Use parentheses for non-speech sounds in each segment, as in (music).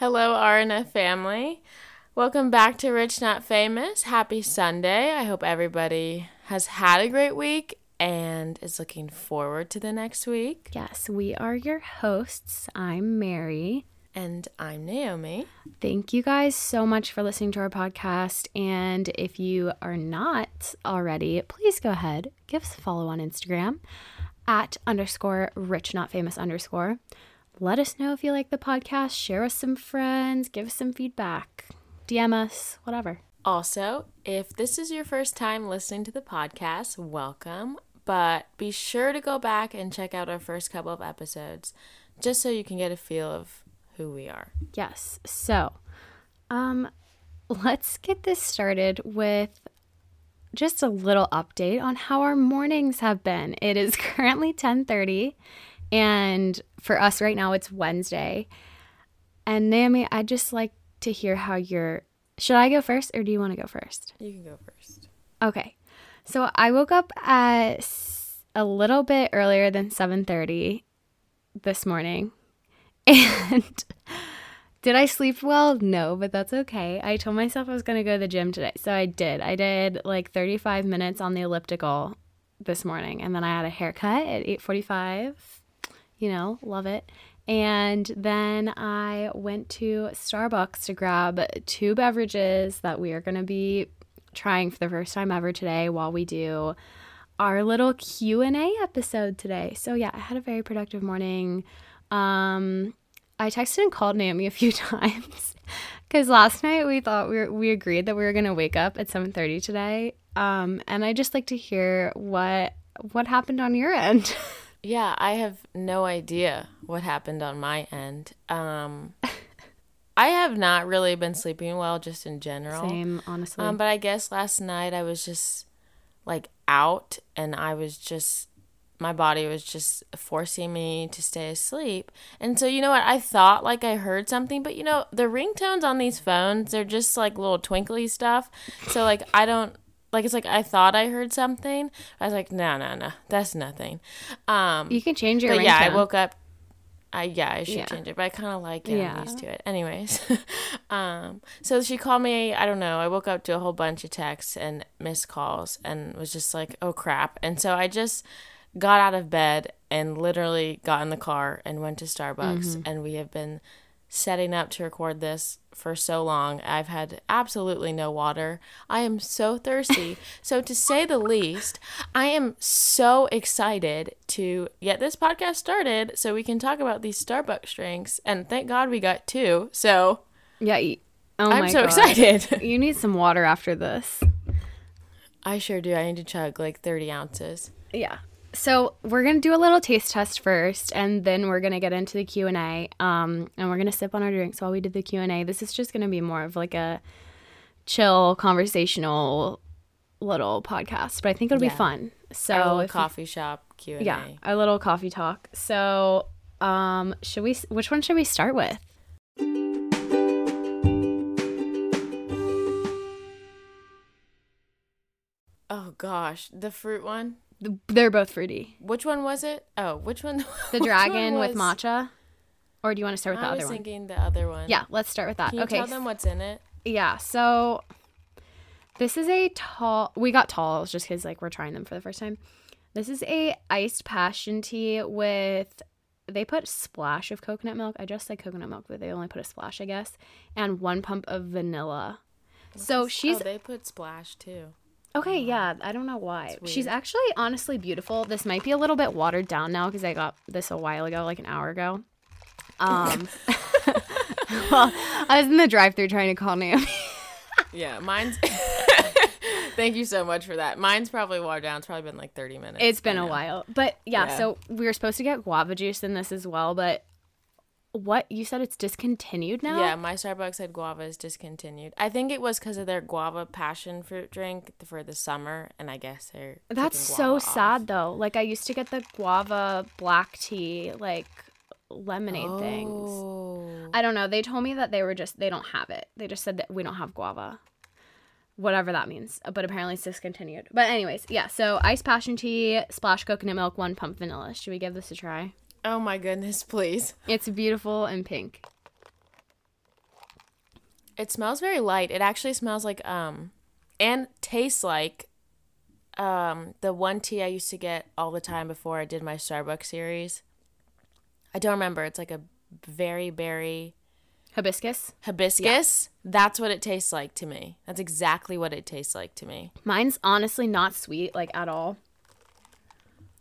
Hello, RNF family. Welcome back to Rich Not Famous. Happy Sunday. I hope everybody has had a great week and is looking forward to the next week. Yes, we are your hosts. I'm Mari. And I'm Naomi. Thank you guys so much for listening to our podcast. And if you are not already, please go ahead, give us a follow on Instagram at underscore rich not famous underscore. Let us know if you like the podcast, share with some friends, give us some feedback, DM us, whatever. Also, if this is your first time listening to the podcast, welcome. But be sure to go back and check out our first couple of episodes just so you can get a feel of who we are. Yes. So, um, let's get this started with just a little update on how our mornings have been. It is (laughs) currently 10:30 and for us right now it's Wednesday. And Naomi, I'd just like to hear how you're Should I go first or do you want to go first? You can go first. Okay. So I woke up at a little bit earlier than 7:30 this morning. (laughs) And did I sleep well? No, but that's okay. I told myself I was going to go to the gym today. So I did. I did like 35 minutes on the elliptical this morning and then I had a haircut at 8:45. You know, love it. And then I went to Starbucks to grab two beverages that we are going to be trying for the first time ever today while we do our little Q&A episode today. So yeah, I had a very productive morning. Um I texted and called Naomi a few (laughs) times because last night we thought we were, we agreed that we were gonna wake up at seven thirty today. Um, and I just like to hear what what happened on your end. (laughs) Yeah, I have no idea what happened on my end. Um, (laughs) I have not really been sleeping well, just in general. Same, honestly. Um, but I guess last night I was just like out, and I was just my body was just forcing me to stay asleep. And so, you know what? I thought like I heard something, but you know, the ringtones on these phones, they're just like little twinkly stuff. So, like, I don't. Like it's like I thought I heard something. I was like, no, no, no, that's nothing. Um, you can change your. but yeah, I woke up. I yeah, I should Yeah. change it, but I kind of like it. Yeah. I'm used to it. Anyways, (laughs) um, so she called me. I don't know. I woke up to a whole bunch of texts and missed calls, and was just like, oh crap. And so I just got out of bed and literally got in the car and went to Starbucks, Mm-hmm. and we have been setting up to record this for so long. I've had absolutely no water. I am so thirsty. (laughs) so, to say the least, I am so excited to get this podcast started so we can talk about these Starbucks drinks. And thank God we got two. So, Yeah. Oh I'm so God. excited. (laughs) You need some water after this. I sure do. I need to chug like 30 ounces. Yeah. So we're gonna do a little taste test first, and then we're gonna get into the Q and A. Um, and we're gonna sip on our drinks while we do the Q and A. This is just gonna be more of like a chill, conversational little podcast, but I think it'll Yeah. be fun. So Our little if you- coffee shop Q&A. yeah, a little coffee talk. So, um, should we? Which one should we start with? Oh gosh, the fruit one. The- They're both fruity. Which one was it? Oh, which one? (laughs) The which one dragon with was- matcha, or do you want to start with the other one? I was thinking the other one. Yeah, let's start with that. Can you okay. tell them what's in it? Yeah, so this is a tall. We got talls just because like we're trying them for the first time. This is a iced passion tea with. They put splash of coconut milk. I just said coconut milk, but they only put a splash, I guess, and one pump of vanilla. So oh, she's Oh, they put splash too. Okay. Yeah, I don't know why. She's actually honestly beautiful. This might be a little bit watered down now because I got this a while ago, like an hour ago. Um, (laughs) well, I was in the drive-through trying to call Naomi. Yeah, mine's. (laughs) Thank you so much for that. Mine's probably watered down. It's probably been like 30 minutes. It's been a while. But yeah, Yeah. so we were supposed to get guava juice in this as well, but what you said it's discontinued now? Yeah, my Starbucks said guava is discontinued. I think it was because of their guava passion fruit drink for the summer, and I guess they're. That's so off. sad though. Like I used to get the guava black tea like lemonade things. Oh. I don't know. They told me that they were just they don't have it. They just said that we don't have guava. Whatever that means. Uh, but apparently it's discontinued. But anyways, yeah, so iced passion tea, splash coconut milk, one pump vanilla. Should we give this a try? Oh my goodness, please. It's beautiful and pink. It smells very light. It actually smells like um and tastes like um the one tea I used to get all the time before I did my Starbucks series. I don't remember. It's like a very berry Hibiscus. hibiscus. That's what it tastes like to me. That's exactly what it tastes like to me. Mine's honestly not sweet like at all.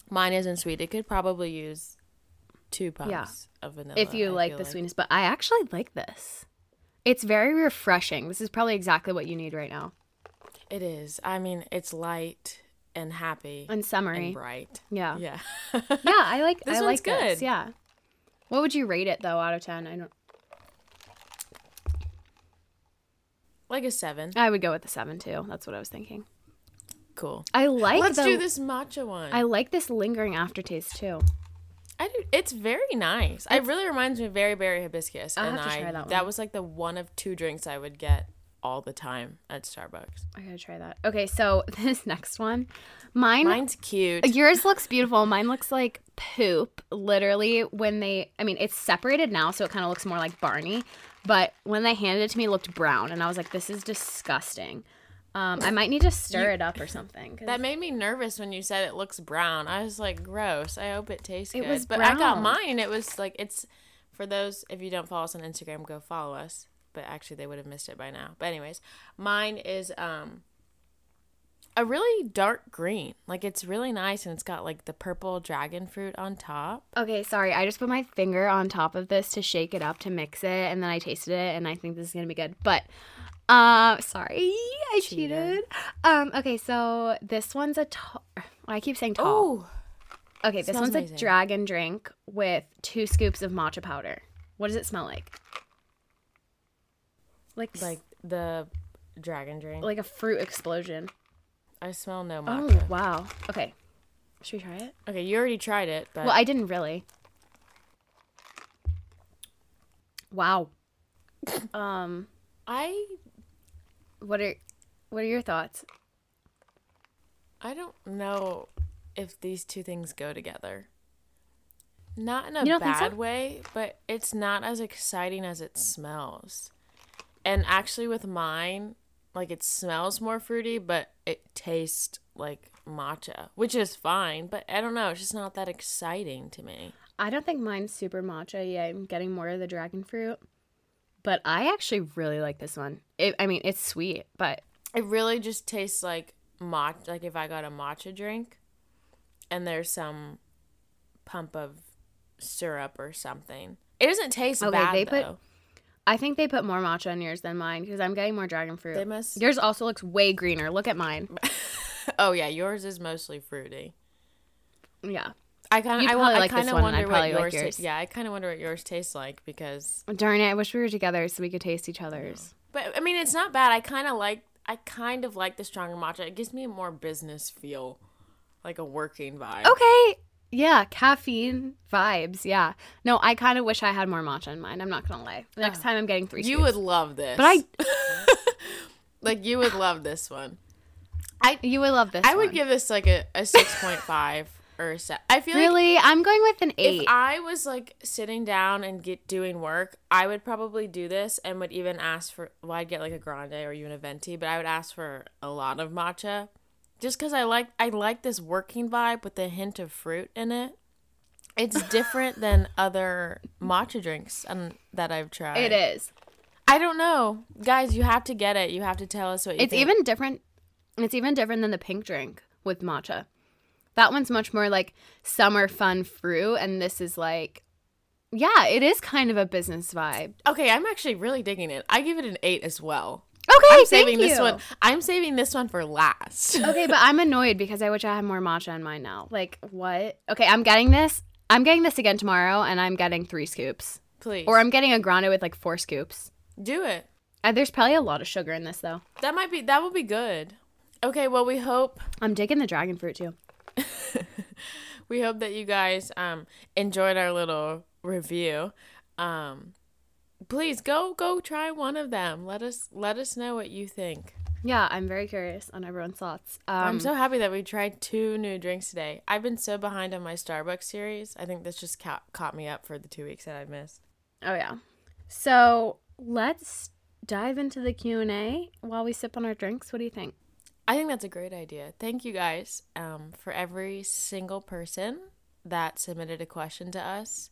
Mine isn't sweet. It could probably use two pumps Yeah. of vanilla. if you I like the sweetness, but I actually like this. It's very refreshing. This is probably exactly what you need right now. It is. I mean, it's light and happy And summery. and bright. yeah. Yeah. (laughs) Yeah, I like This I one's like this. good. Yeah. What would you rate it though out of 10? I don't like a seven. I would go with the 7 too. That's what I was thinking. Cool. I like Let's the, do this matcha one. I like this lingering aftertaste too. I do. It's very nice. it really reminds me of very berry hibiscus, I'll and have to I try that that was like the one of two drinks I would get all the time at Starbucks. I gotta try that. Okay, so (laughs) this next one, mine, Mine's cute. yours looks beautiful. Mine looks like poop. Literally, when they, I mean, it's separated now, so it kind of looks more like Barney. But when they handed it to me, it looked brown, and I was like, "This is disgusting." Um, I might need to stir it up or something. 'cause- That made me nervous when you said it looks brown. I was like, gross. I hope it tastes It good. was but I got mine. It was like it's for those if you don't follow us on Instagram, go follow us. But actually, they would have missed it by now. But anyways, mine is um a really dark green. Like it's really nice, and it's got like the purple dragon fruit on top. Okay, sorry. I just put my finger on top of this to shake it up to mix it, and then I tasted it, and I think this is gonna be good. But, uh, sorry, I Cheater. cheated. Um, okay, so this one's a tall. I keep saying tall. Oh, okay, this one's amazing. a dragon drink with two scoops of matcha powder. What does it smell like? Like like like the dragon drink. like a fruit explosion. I smell no matcha. Oh wow. Okay, should we try it? Okay, you already tried it, but Well, I didn't really. Wow. (laughs) um. I What are what are your thoughts? I don't know if these two things go together. Not in a You so? bad way, but it's not as exciting as it smells. And actually, with mine, like it smells more fruity, but it tastes like matcha, which is fine. But I don't know, it's just not that exciting to me. I don't think mine's super matcha. Yeah, I'm getting more of the dragon fruit. But I actually really like this one. It, I mean, it's sweet, but It really just tastes like matcha. Like if I got a matcha drink, and there's some pump of syrup or something. It doesn't taste Okay, bad they though. put- I think they put more matcha in yours than mine because I'm getting more dragon fruit. They must- Yours also looks way greener. Look at mine. (laughs) Oh yeah, yours is mostly fruity. Yeah. I kind of, I, I like kind of wonder what like yours. ta- yours. yeah, I kind of wonder what yours tastes like because. Darn it! I wish we were together so we could taste each other's. But I mean, it's not bad. I kind of like. I kind of like the stronger matcha. It gives me a more business feel, like a working vibe. Okay. Yeah, caffeine vibes. Yeah. No, I kind of wish I had more matcha in mine. I'm not gonna lie. Next oh. time I'm getting three. You scoops. would love this. but I, (laughs) like you would love this one. I you would love this. I would give this like a, a six point five or a set. I feel like Really, I'm going with an eight. if I was like sitting down and get doing work, I would probably do this and would even ask for. Well, I'd get like a grande or even a venti, but I would ask for a lot of matcha, just because I like I like this working vibe with a hint of fruit in it. It's (laughs) different than other matcha drinks um, that I've tried. it is. I don't know, guys. You have to get it. You have to tell us what you It's think. even different. It's even different than the pink drink with matcha. That one's much more like summer fun fruit, and this is like, yeah, it is kind of a business vibe. okay. I'm actually really digging it. I give it an eight as well. Okay, I'm saving this one. I'm saving this one for last. (laughs) okay, but I'm annoyed because I wish I had more matcha in mine now. Like what? Okay, I'm getting this. I'm getting this again tomorrow, and I'm getting three scoops, Please, or I'm getting a grande with like four scoops. do it. Uh, there's probably a lot of sugar in this though. That might be. That will be good. Okay. Well, we hope I'm digging the dragon fruit too. (laughs) we hope that you guys um enjoyed our little review. Um, please go go try one of them. Let us let us know what you think. Yeah, I'm very curious on everyone's thoughts. Um, I'm so happy that we tried two new drinks today. I've been so behind on my Starbucks series. I think this just ca- caught me up for the two weeks that I missed. Oh yeah. So let's dive into the Q&A while we sip on our drinks? What do you think? I think that's a great idea. Thank you guys um, for every single person that submitted a question to us.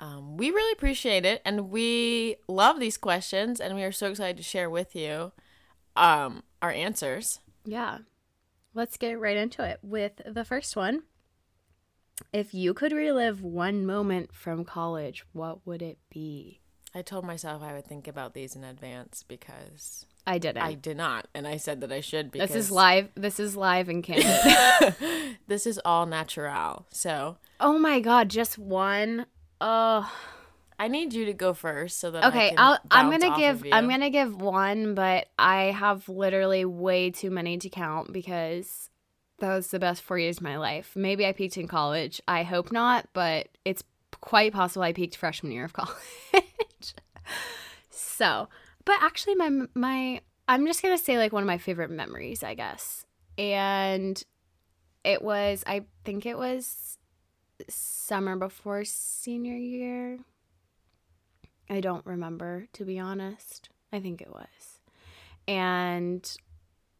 Um, we really appreciate it, and we love these questions, and we are so excited to share with you um, our answers. Yeah. Let's get right into it with the first one. If you could relive one moment from college, what would it be? I told myself I would think about these in advance because I didn't. I did not, and I said that I should because this is live. This is live in (laughs) Canada. (laughs) this is all natural. So, oh my god, just one. Oh, I need you to go first so that okay. I. I'm gonna give. I'm gonna give one, but I have literally way too many to count because that was the best four years of my life. Maybe I peaked in college. I hope not, but it's quite possible I peaked freshman year of (laughs) college. so, but actually, my my I'm just gonna say like one of my favorite memories, I guess, and it was I think it was summer before senior year. I don't remember to be honest. I think it was, and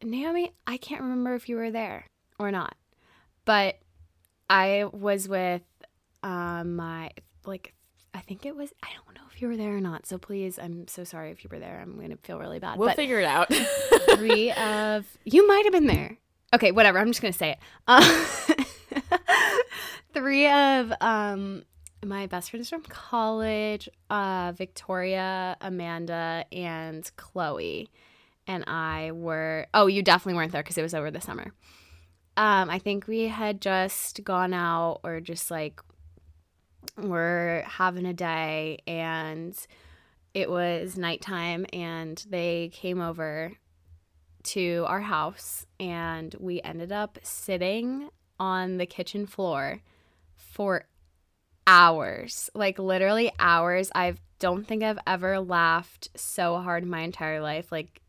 Naomi, I can't remember if you were there or not, but I was with um, my like I think it was I don't know if you were there or not. So please, I'm so sorry if you were there. I'm gonna feel really bad. We'll but figure it out. (laughs) three of you might have been there. Okay, whatever. I'm just gonna say it. Uh, (laughs) three of um my best friends from college, uh, Victoria, Amanda, and Chloe, and I were. Oh, you definitely weren't there because it was over the summer. Um, I think we had just gone out or just like we're having a day and it was nighttime and they came over to our house and we ended up sitting on the kitchen floor for hours like literally hours. I don't think i've ever laughed so hard in my entire life. Like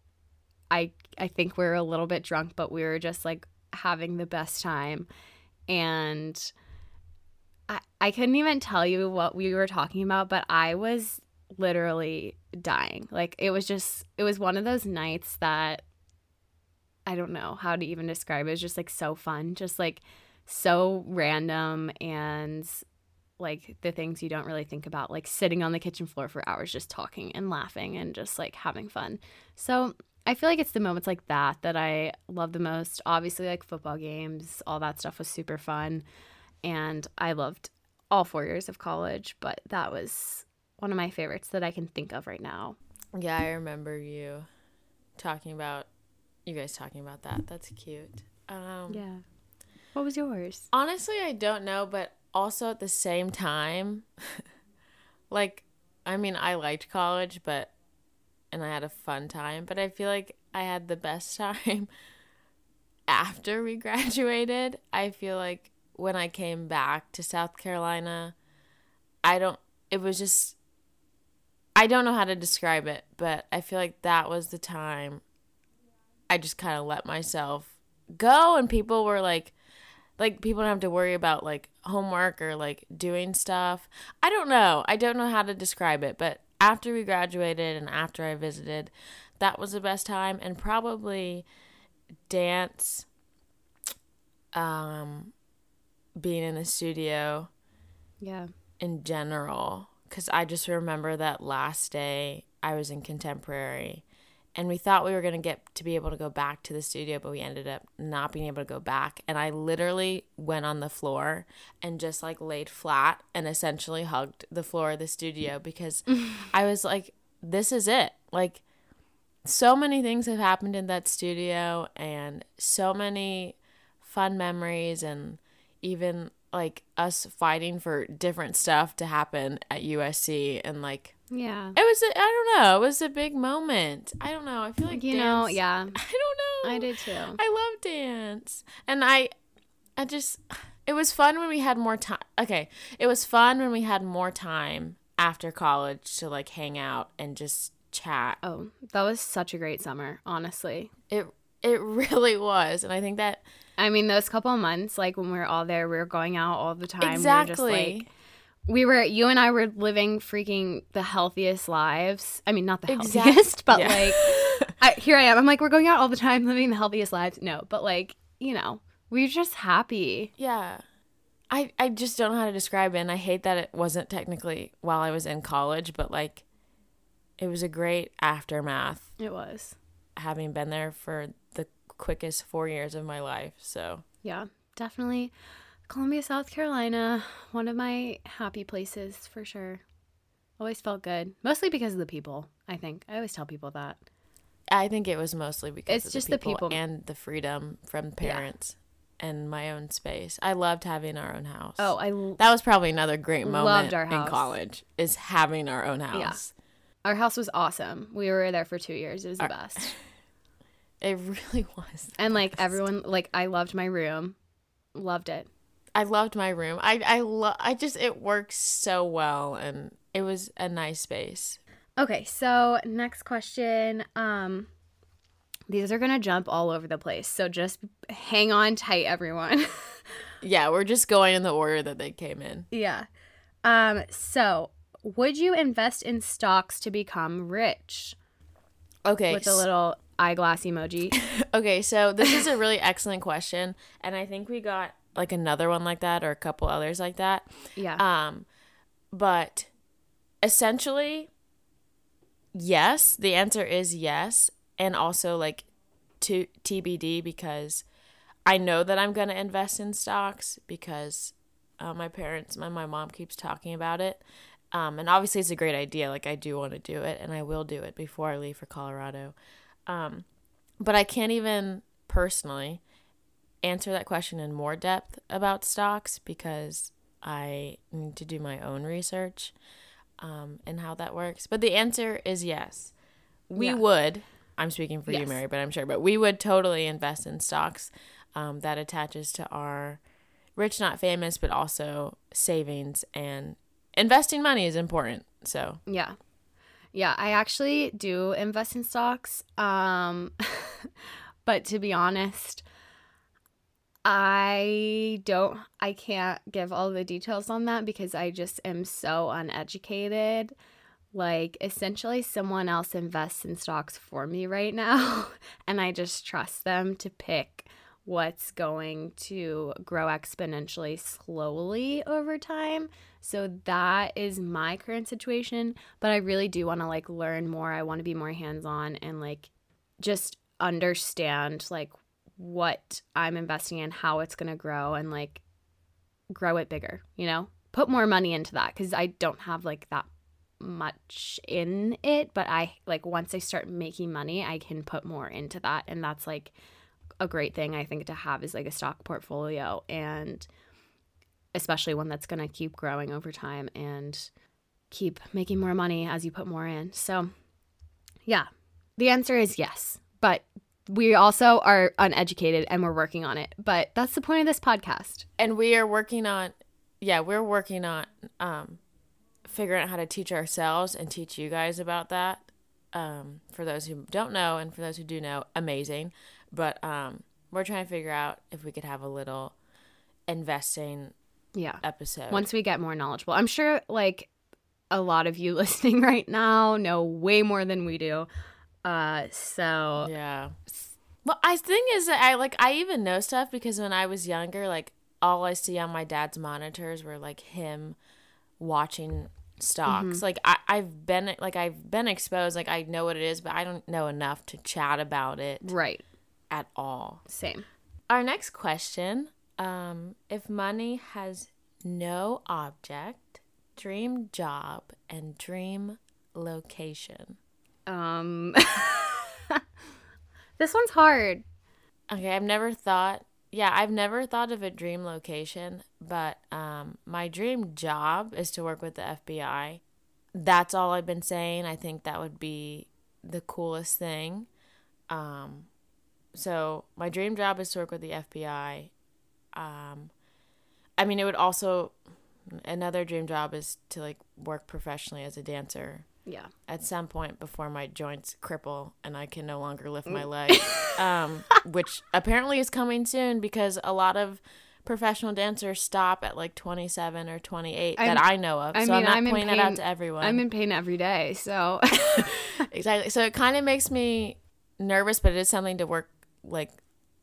i i think we were a little bit drunk but we were just like having the best time. And I, couldn't even tell you what we were talking about, but I was literally dying. Like it was just it was one of those nights that I don't know how to even describe. It was just like so fun, just like so random and like the things you don't really think about, like sitting on the kitchen floor for hours just talking and laughing and just like having fun. So I feel like it's the moments like that that I love the most. Obviously, like football games, all that stuff was super fun and I loved all four years of college, but that was one of my favorites that I can think of right now. yeah, I remember you talking about you guys talking about that. That's cute. Um, Yeah. What was yours? Honestly, I don't know, but also at the same time, (laughs) like, I mean, I liked college, but, and I had a fun time, but I feel like I had the best (laughs) time after we (laughs) graduated. I feel like when I came back to South Carolina, I don't, it was just, I don't know how to describe it, but I feel like that was the time I just kind of let myself go and people were like, like people don't have to worry about like homework or like doing stuff. I don't know. I don't know how to describe it, but after we graduated and after I visited, that was the best time and probably dance um being in the studio Yeah. in general cuz I just remember that last day I was in contemporary and we thought we were going to get to be able to go back to the studio but we ended up not being able to go back and I literally went on the floor and just like laid flat and essentially hugged the floor of the studio because (laughs) I was like this is it like so many things have happened in that studio and so many fun memories and even like us fighting for different stuff to happen at USC and like Yeah. it was a, I don't know it was a big moment I don't know I feel like You know, yeah. (laughs) I don't know I did too. I love dance and I I just it was fun when we had more time okay it was fun when we had more time after college to like hang out and just chat Oh, that was such a great summer, honestly. it it (laughs) really was and I think that I mean, those couple of months, like when we were all there, we were going out all the time. We were just Exactly. like, we were you and I were living freaking the healthiest lives. I mean, not the Exact- healthiest, but Yeah. like I, here I am. I'm like we're going out all the time, living the healthiest lives. No, but like you know, we're just happy. Yeah. I, I just don't know how to describe it. And I hate that it wasn't technically while I was in college, but like it was a great aftermath It was. Having been there for the quickest four years of my life. So Yeah, definitely. Columbia, South Carolina, one of my happy places for sure. Always felt good, mostly because of the people. I think I always tell people that. I think it was mostly because It's of just the the people, people. and the freedom from parents and my own space. I loved having our own house. Oh, I l- that was probably another great moment Loved our in college is having our own house. Our house was awesome. We were there for two years. It was the best. (laughs) It really was. And like everyone, like I loved my room, loved it. I loved my room. I I lo- I just it works so well and it was a nice space. Okay, so next question. Um, these are gonna jump all over the place, so just hang on tight, everyone. (laughs) Yeah, we're just going in the order that they came in. yeah. Um, so would you invest in stocks to become rich? Okay. With a little eyeglass emoji. (laughs) Okay, so this is a really excellent question and I think we got like another one like that or a couple others like that. Yeah. Um but essentially yes, the answer is yes and also like to TBD because I know that I'm going to invest in stocks because uh, my parents, my my mom keeps talking about it. Um, and obviously it's a great idea. Like I do want to do it and I will do it before I leave for Colorado. Um, but I can't even personally answer that question in more depth about stocks because I need to do my own research um, and how that works. But the answer is yes. We Yeah. would. I'm speaking for you, Mari, but I'm sure. But we would totally invest in stocks um, that attaches to our rich, not famous, but also savings and investing money is important. So Yeah. Yeah, I actually do invest in stocks. Um (laughs) but to be honest, I don't I can't give all the details on that because I just am so uneducated. Like essentially someone else invests in stocks for me right now (laughs) and I just trust them to pick what's going to grow exponentially slowly over time. So that is my current situation, but I really do want to like learn more. I want to be more hands-on and like just understand like what I'm investing in, how it's going to grow and like grow it bigger, you know? Put more money into that cuz I don't have like that much in it, but I like once I start making money, I can put more into that and that's like a great thing I think to have is like a stock portfolio and especially one that's going to keep growing over time and keep making more money as you put more in. So, yeah. The answer is yes. But we also are uneducated and we're working on it. But that's the point of this podcast. and we are working on yeah we're working on um figuring out how to teach ourselves and teach you guys about that um for those who don't know and for those who do know amazing but um we're trying to figure out if we could have a little investing Yeah. episode Once we get more knowledgeable. I'm sure like a lot of you (laughs) listening right now know way more than we do. Uh so yeah well i think is that i like i even know stuff because when i was younger like all i see on my dad's monitors were like him watching stocks like I, i've been like i've been exposed like i know what it is but i don't know enough to chat about it right. At all Same. our next question um if money has no object dream job and dream location Um (laughs) This one's hard. Okay, I've never thought. Yeah, I've never thought of a dream location, but um, my dream job is to work with the FBI. That's all I've been saying. I think that would be the coolest thing. Um, so my dream job is to work with the FBI. Um, I mean, it would also another dream job is to like work professionally as a dancer Yeah. at some point before my joints cripple and I can no longer lift my leg, um, (laughs) which apparently is coming soon because a lot of professional dancers stop at like 27 or 28 I'm- that I know of. I so I'm not I'm in pointing that out to everyone. I'm in pain every day, so (laughs) exactly. So it kind of makes me nervous, but it is something to work like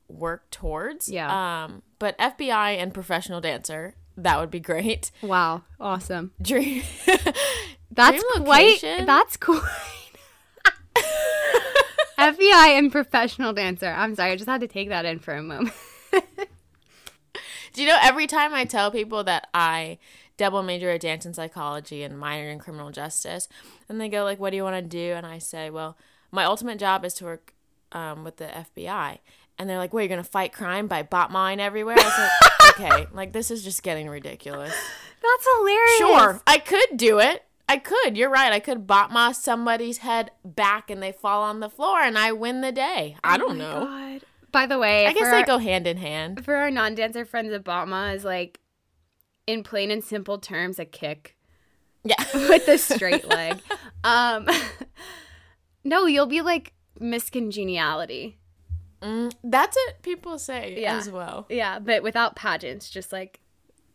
work towards. Yeah. Um, but FBI and professional dancer, that would be great. (laughs) wow, awesome. Dream. (laughs) That's Dream quite. That's quite. (laughs) FBI and professional dancer. I'm sorry, I just had to take that in for a moment. Do you know every time I tell people that I double major at dance and psychology and minor in criminal justice, and they go like, "What do you want to do?" and I say, "Well, my ultimate job is to work um, with the FBI." And they're like, "What? You're gonna fight crime by battement everywhere?" I was like, (laughs) "Okay, like this is just getting ridiculous." That's hilarious. Sure, I could do it. I could. You're right. I could battement somebody's head back and they fall on the floor and I win the day. I don't know. Oh God. By the way, I guess they go hand in hand. for our non-dancer friends at battement is like, in plain and simple terms, a kick Yeah. (laughs) with a straight (laughs) leg. Um, no, you'll be like Miss Congeniality. Mm, that's what people say Yeah. as well. Yeah, but without pageants, just like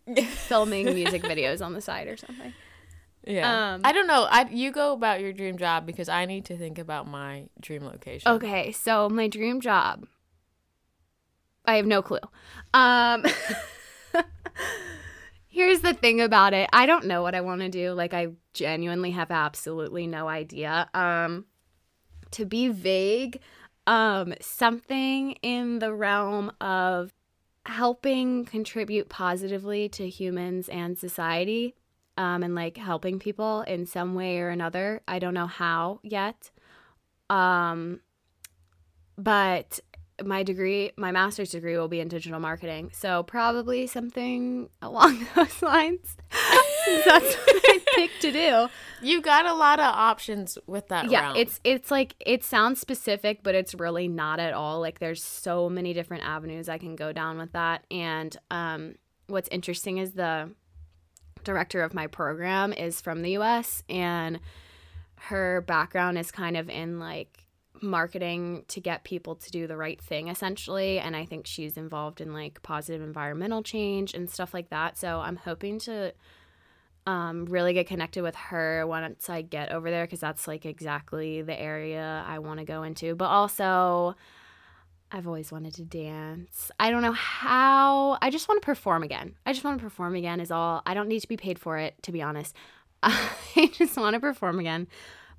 (laughs) filming music videos on the side or something. Yeah. Um, I don't know. I you go about your dream job because I need to think about my dream location. Okay, so my dream job. I have no clue. Um (laughs) Here's the thing about it. I don't know what I want to do. Like I genuinely have absolutely no idea. Um to be vague, um something in the realm of helping contribute positively to humans and society. Um and like helping people in some way or another. I don't know how yet. Um but my degree, my master's degree will be in digital marketing. So probably something (laughs) along those lines. Since (laughs) that's what I picked to do. You got a lot of options with that Yeah, realm. it's it's like it sounds specific, but it's really not at all. Like there's so many different avenues I can go down with that. And um what's interesting is the director of my program is from the US and her background is kind of in like marketing to get people to do the right thing essentially and i think she's involved in like positive environmental change and stuff like that so i'm hoping to um, really get connected with her once i get over there because that's like exactly the area i want to go into. But also i've always wanted to dance. I don't know how i just want to perform again. I just want to perform again is all i don't need to be paid for it to be honest. (laughs) I just want to perform again.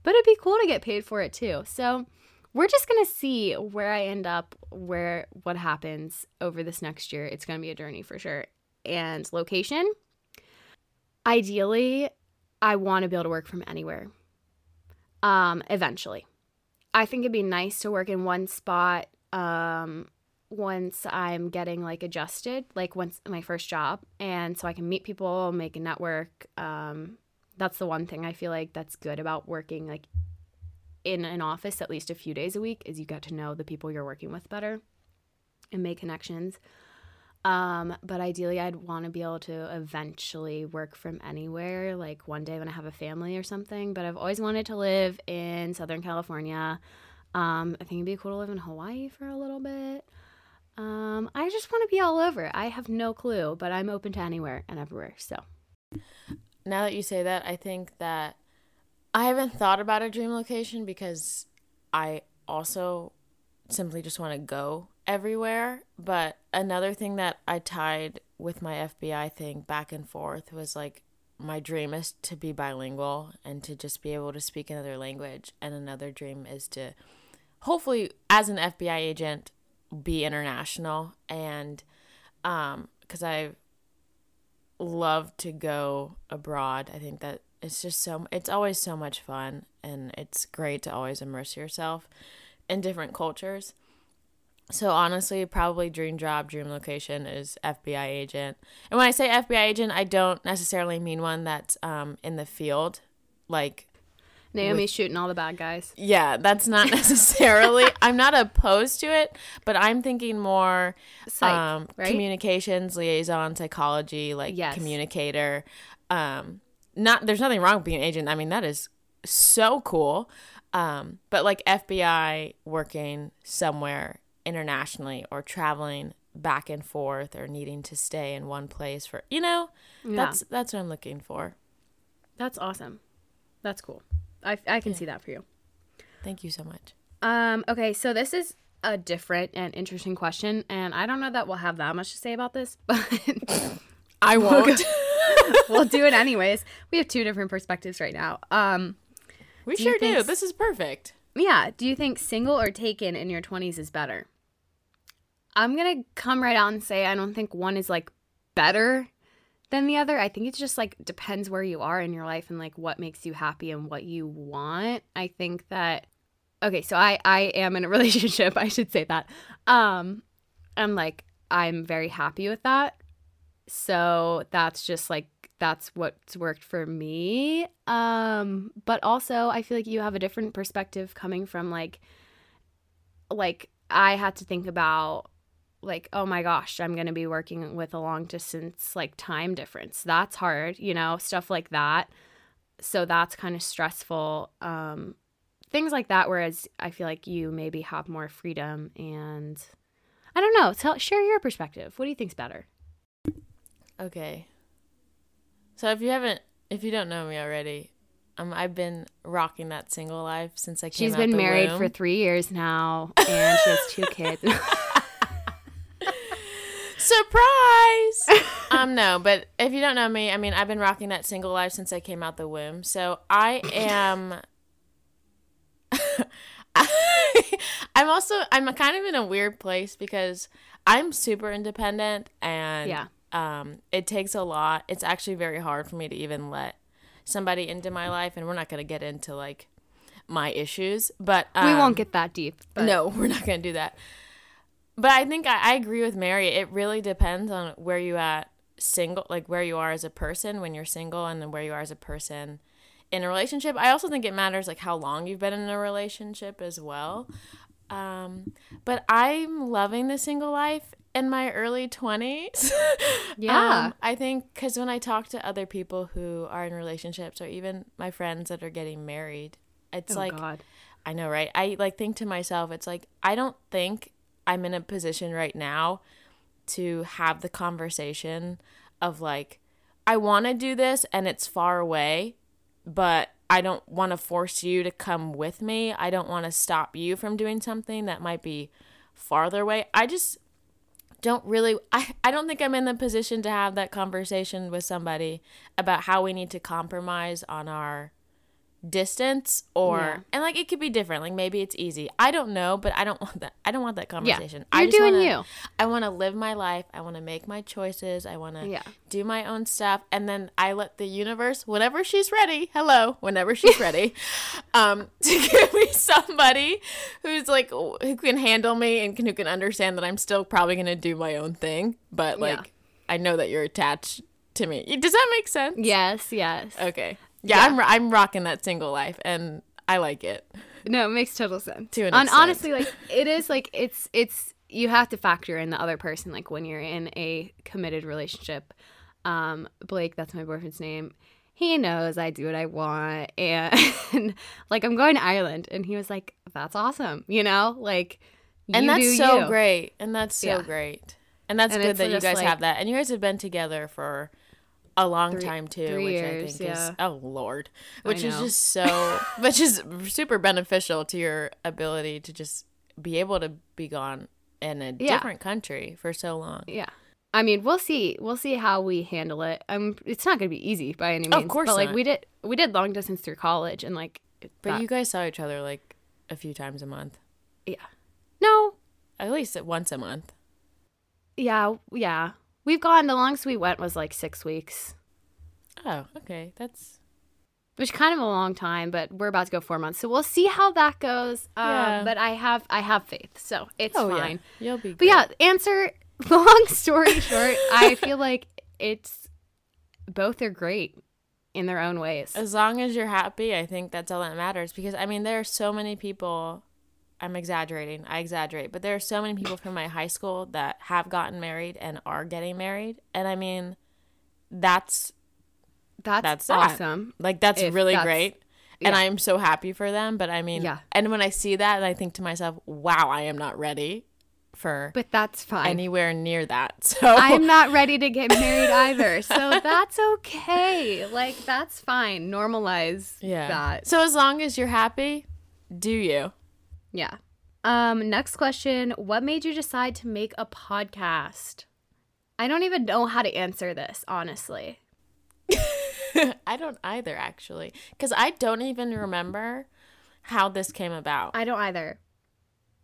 But it'd be cool to get paid for it too. So we're just gonna see where I end up, where what happens over this next year. It's gonna be a journey for sure. And location, ideally, I want to be able to work from anywhere. Um, eventually, I think it'd be nice to work in one spot. Um, once I'm getting like adjusted, like once my first job, and so I can meet people, make a network. Um, that's the one thing I feel like that's good about working like in an office at least a few days a week is you get to know the people you're working with better and make connections. Um, but ideally, I'd want to be able to eventually work from anywhere, like one day when I have a family or something. But I've always wanted to live in Southern California. Um, I think it'd be cool to live in Hawaii for a little bit. Um, I just want to be all over. I have no clue, but I'm open to anywhere and everywhere. So, now that you say that, I think that I haven't thought about a dream location because I also simply just want to go everywhere. But another thing that I tied with my FBI thing back and forth was like my dream is to be bilingual and to just be able to speak another language. And another dream is to hopefully, as an FBI agent, be international. And um, because I love to go abroad, I think that it's just so it's always so much fun and it's great to always immerse yourself in different cultures so honestly probably dream job dream location is fbi agent and when i say fbi agent i don't necessarily mean one that's um, in the field like Naomi's shooting all the bad guys. yeah that's not (laughs) necessarily i'm not opposed to it but i'm thinking more Psych, um, right? communications liaison psychology like Yes. communicator um, not there's nothing wrong with being an agent i mean that is so cool um, but like fbi working somewhere internationally or traveling back and forth or needing to stay in one place for you know Yeah. that's that's what i'm looking for That's awesome. That's cool. I, I can see that for you. thank you so much Um, okay, so this is a different and interesting question, and I don't know that we'll have that much to say about this, (laughs) but i won't (laughs) we'll do it anyways. We have two different perspectives right now. Um, we Do sure do think- this is perfect yeah, do you think single or taken in your 20s is better? I'm going to come right out and say I don't think one is like better than the other. I think it's just like depends where you are in your life and like what makes you happy and what you want. I think that okay, so I I am in a (laughs) relationship, I should say that. Um and like I'm very happy with that. So that's just like that's what's worked for me. Um but also I feel like you have a different perspective coming from like like I had to think about like oh my gosh i'm going to be working with a long distance like time difference. That's hard you know stuff like that. So that's kind of stressful um things like that whereas i feel like you maybe have more freedom and i don't know tell share your perspective. What do you think's better? Okay. So if you haven't if you don't know me already um i've been rocking that single life since i came she's been married womb. for three years now and she has two kids (laughs) Surprise! (laughs) um, no, but if you don't know me, I mean, I've been rocking that single life since I came out the womb. So I am. (laughs) I'm also I'm kind of in a weird place because I'm super independent and Yeah. um, it takes a lot. It's actually very hard for me to even let somebody into my life, and we're not gonna get into like my issues, but um, we won't get that deep but no, (laughs) we're not going to do that. But I think I, I agree with Mari. It really depends on where you at single, like where you are as a person when you're single, and then where you are as a person in a relationship. I also think it matters like how long you've been in a relationship as well. Um, but I'm loving the single life in my early 20s. (laughs) Yeah. Um, I think because when I talk to other people who are in relationships or even my friends that are getting married, it's oh like god I know, right? I like think to myself, it's like I don't think I'm in a position right now to have the conversation of like I want to do this and it's far away, but I don't want to force you to come with me. I don't want to stop you from doing something that might be farther away. I just don't really I, I don't think I'm in the position to have that conversation with somebody about how we need to compromise on our distance or Yeah. and like it could be different like maybe it's easy i don't know but i don't (laughs) want that i don't want that conversation i You're just doing wanna, you. i want to live my life i want to make my choices i want to Yeah. do my own stuff and then i let the universe whenever she's ready hello whenever she's ready (laughs) um (laughs) to give me somebody who's like who can handle me and can, who can understand that i'm still probably going to do my own thing but like Yeah. i know that you're attached to me does that make sense yes yes Okay. Yeah, Yeah. I'm I'm rocking that single life and I like it. No, it makes total sense. To an and extent. honestly, like it is like it's it's you have to factor in the other person like when you're in a committed relationship. Um, Blake, that's my boyfriend's name. He knows I do what I want, (laughs) and like I'm going to Ireland, and he was like, "That's awesome," you know, like. And that's so you. great. And that's so Yeah. great. And that's And good that you guys like- have that. And you guys have been together for a long Three- time too, which years, I think is oh lord, which is just so (laughs) which is super beneficial to your ability to just be able to be gone in a Yeah. different country for so long. Yeah. I mean, we'll see. We'll see how we handle it. Um, it's not gonna be easy by any means. Of course but like not. we did, we did long distance through college, and like. But that- you guys saw each other like a few times a month. yeah. No, At least once a month. Yeah, yeah. We've gone. The longest we went was like six weeks, Oh, okay. That's which kind of a long time. But we're about to go four months, so we'll see how that goes. Um, But I have, I have faith, so it's oh fine. yeah. You'll be But yeah, answer. (laughs) Long story short, I feel like it's both are great in their own ways. As long as you're happy, I think that's all that matters. Because I mean, there are so many people. I'm exaggerating. I exaggerate, but there are so many people from my high school that have gotten married and are getting married, and I mean, that's That's, that's that. awesome. like that's really that's- great, and. I'm so happy for them. But I mean, Yeah. And when I see that, and I think to myself, "Wow, I am not ready for But that's fine. anywhere near that. (laughs) So I'm not ready to get married either. So (laughs) that's okay. Like that's fine. Normalize yeah. that. So as long as you're happy, do you? Yeah. Um next question, what made you decide to make a podcast? I don't even know how to answer this, honestly. (laughs) I don't either actually, cuz I don't even remember how this came about. I don't either.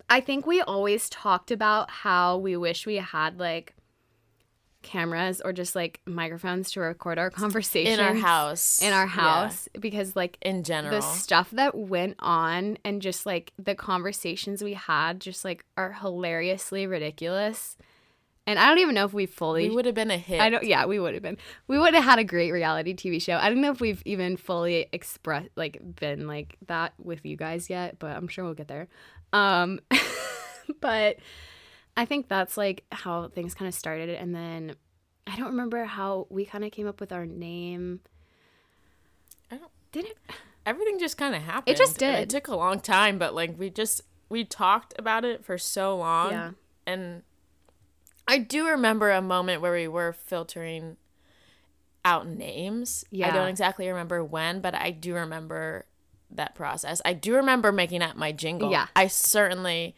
I think we always talked about how we wish we had like cameras or just like microphones to record our conversation in our house. in our Yeah, house because like in general. the stuff that went on and just like the conversations we had just like are hilariously ridiculous. And I don't even know if we fully we would have been a hit. I don't yeah, we would have been. We would have had a great reality TV show. I don't know if we've even fully expressed like been like that with you guys yet, but I'm sure we'll get there. Um (laughs) but I think that's like how things kind of started and then I don't remember how we kind of came up with our name. I don't- Did it? Everything just kind of happened. It just and did. It took a long time, but like we just we talked about it for so long. Yeah. And I do remember a moment where we were filtering out names. Yeah. I don't exactly remember when, but I do remember that process. I do remember making up my jingle. Yeah. I certainly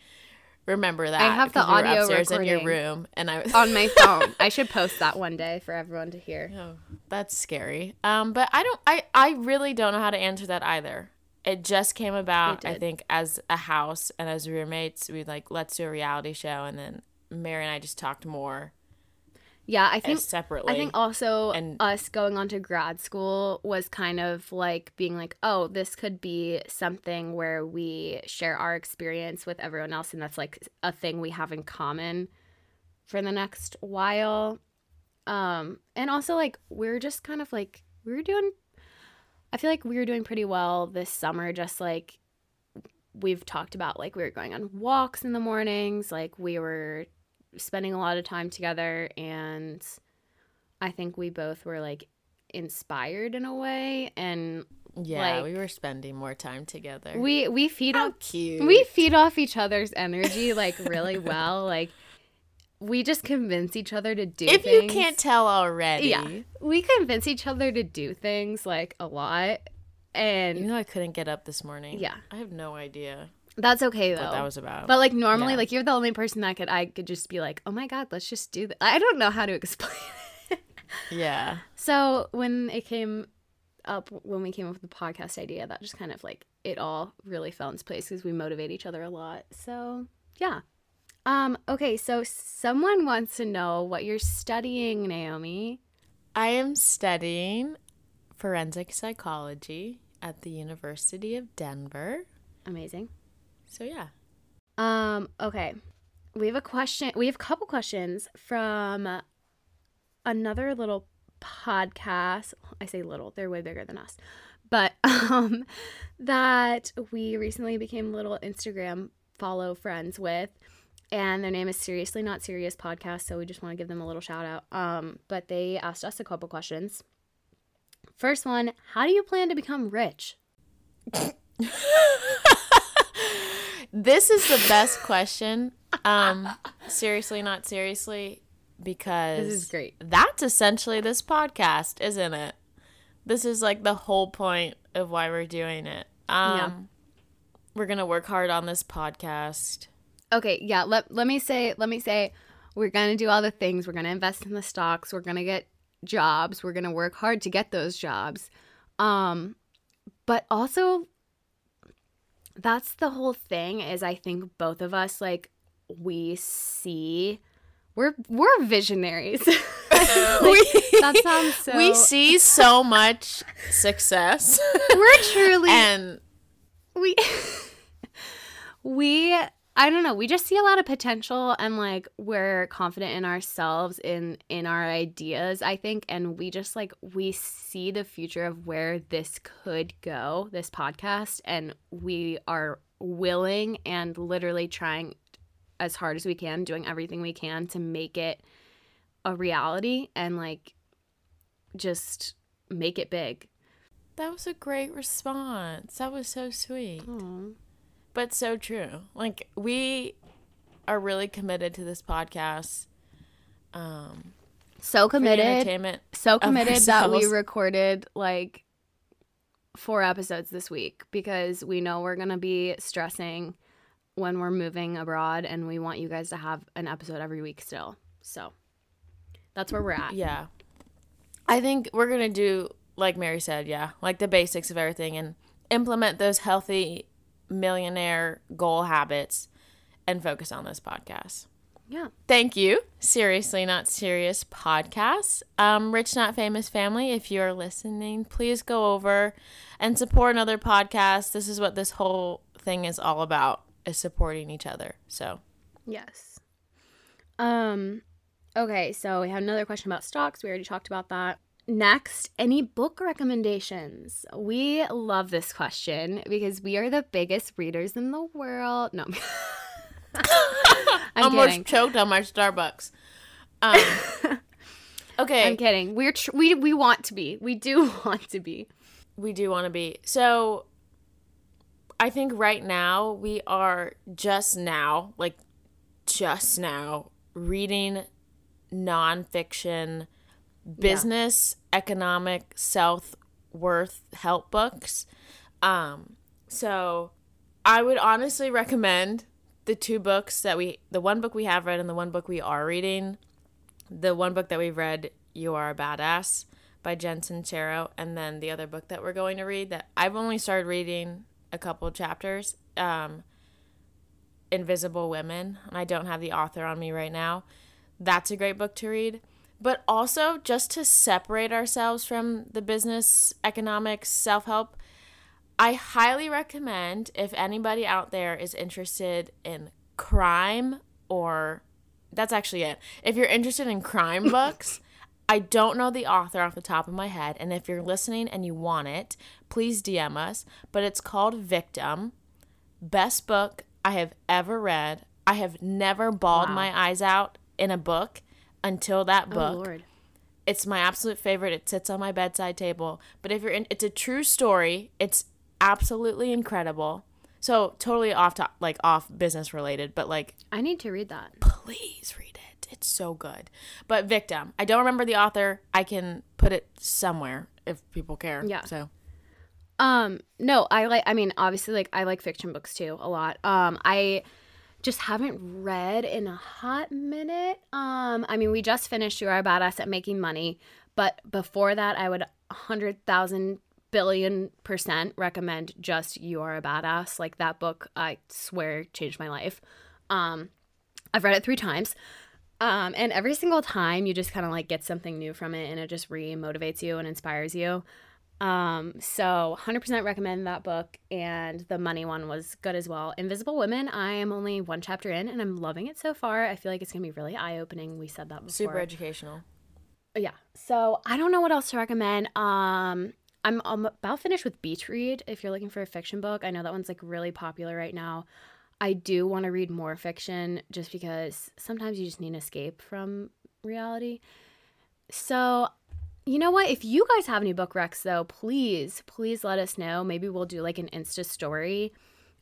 remember that. I have the audio upstairs in your room, and I On my (laughs) phone. I should post that one day for everyone to hear. Oh, that's scary. Um, but I don't. I I really don't know how to answer that either. It just came about. I think as a house and as roommates, we like let's do a reality show, and then Mari and I just talked more Yeah, I think separately. I think also And- us going on to grad school was kind of like being like, oh, this could be something where we share our experience with everyone else, and that's like a thing we have in common for the next while. Um, and also like we're just kind of like we were doing. I feel like we were doing pretty well this summer. Just like we've talked about, like we were going on walks in the mornings, like we were spending a lot of time together and I think we both were like inspired in a way and yeah, like- we were spending more time together. we we feed How off cute. we feed off each other's energy like really well (laughs) like we just convince each other to do if you can't tell already, yeah we convince each other to do things like a lot and you know I couldn't get up this morning. Yeah. I have no idea that's okay though what that was about. but like normally Yeah. like you're the only person that could i could just be like oh my god let's just do that i don't know how to (laughs) explain it yeah. So when it came up, when we came up with the podcast idea, that just kind of like it all really fell into place because we motivate each other a lot. So yeah. Um. Okay. So someone wants to know what you're studying, Naomi. I am studying forensic psychology at the University of Denver. Amazing. So yeah. Um. Okay. We have a question. We have a couple questions from another little podcast. I say little; they're way bigger than us, but (laughs) um, that we recently became little Instagram follow friends with, and their name is Seriously Not Serious Podcast. So we just want to give them a little shout out. Um, but they asked us a couple questions. First one: How do you plan to become rich? (laughs) This is the best question. Um seriously not seriously because This is great. That's essentially this podcast, isn't it? This is like the whole point of why we're doing it. Um Yeah. we're to work hard on this podcast. Okay, yeah, let let me say let me say we're to do all the things. We're to invest in the stocks. We're to get jobs. We're to work hard to get those jobs. Um but also that's the whole thing is I think both of us like we see we're we're visionaries. (laughs) we, that sounds (laughs) so we see (laughs) so much success we're truly and we we i don't know we just see a lot of potential and like we're confident in ourselves in in our ideas i think and we just like we see the future of where this could go this podcast and we are willing and literally trying as hard as we can doing everything we can to make it a reality and like just make it big that was a great response. That was so sweet. But so true. Like we are really committed to this podcast. Um, So committed. entertainment. So committed that we recorded like four episodes this week because we know we're going to be stressing when we're moving abroad and we want you guys to have an episode every week still. So that's where we're at. Yeah. I think we're going to do, like Mari said, yeah, like the basics of everything and implement those healthy millionaire goal habits and focus on this podcast. Yeah. Thank you. Seriously Not Serious podcast. Um, Rich Not Famous family, if you're listening, please go over and support another podcast. This is what this whole thing is all about, is supporting each other. So Yes. Um okay, so we have another question about stocks. We already talked about that. Next, any book recommendations? We love this question because we are the biggest readers in the world. No. (laughs) I'm (laughs) almost kidding. choked on my Starbucks. Um, (laughs) okay. I'm kidding. We're tr- we we want to be. We do want to be. we do want to be. So I think right now we are just now, like just now, reading nonfiction business, economic, self worth help books. Um, so I would honestly recommend the two books that we, the one book we have read and the one book we are reading. The one book that we've read, You Are a Badass by Jen Sincero, and then the other book that we're going to read that I've only started reading a couple chapters, um, Invisible Women. And I don't have the author on me right now. That's a great book to read. But also, just to separate ourselves from the business, economics, self help, I highly recommend if anybody out there is interested in crime or that's actually it. If you're interested in crime (laughs) books, I don't know the author off the top of my head, and if you're listening and you want it, please DM us. But it's called Victim. Best book I have ever read. I have never bawled Wow. my eyes out in a book until that Oh book. lord. It's my absolute favorite. It sits on my bedside table. But if you're in, it's a true story. It's absolutely incredible. So totally off top, like off business related, but like I need to read that. please read it. It's so good. But Victim, I don't remember the author. I can put it somewhere if people care. Yeah. So Um, no, I like I mean, obviously like I like fiction books too a lot. Um, I just haven't read in a hot minute. Um, I mean, we just finished You Are a Badass at Making Money, but before that I would a hundred thousand billion percent recommend just You Are a Badass. Like that book, I swear changed my life. Um, I've read it three times. Um, and every single time you just kind of like get something new from it and it just re motivates you and inspires you. Um, so 100% recommend that book and the money one was good as well. Invisible Women, I am only one chapter in and I'm loving it so far. I feel like it's going to be really eye opening. We said that before. super educational. Yeah. So I don't know what else to recommend. Um, I'm, I'm about finished with Beach Read. If you're looking for a fiction book, I know that one's like really popular right now. I do want to read more fiction just because sometimes you just need an escape from reality. So, you know what? If you guys have any book recs though, please, please let us know. Maybe we'll do like an Insta story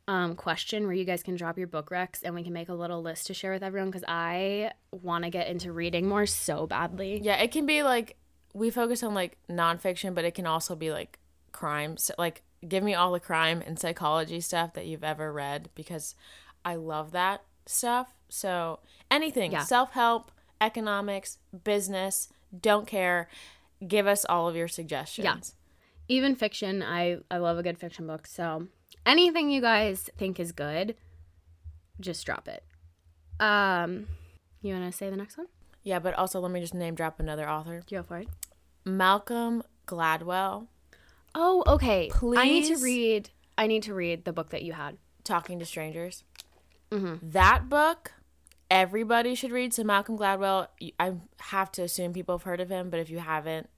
um, question where you guys can drop your book recs and we can make a little list to share with everyone because I want to get into reading more so badly. Yeah, it can be like we focus on like nonfiction, but it can also be like crime. So, like, give me all the crime and psychology stuff that you've ever read because I love that stuff. So anything, Yeah. self help, economics, business, don't care. Give us all of your suggestions. Yeah. even fiction i i love a good fiction book so anything you guys think is good just drop it um you want to say the next one Yeah, but also let me just name drop another author, go for it Malcolm Gladwell, oh okay Please. i need to read i need to read the book that you had Talking to Strangers. Mm-hmm. That book, everybody should read. So Malcolm Gladwell, I have to assume people have heard of him, but if you haven't,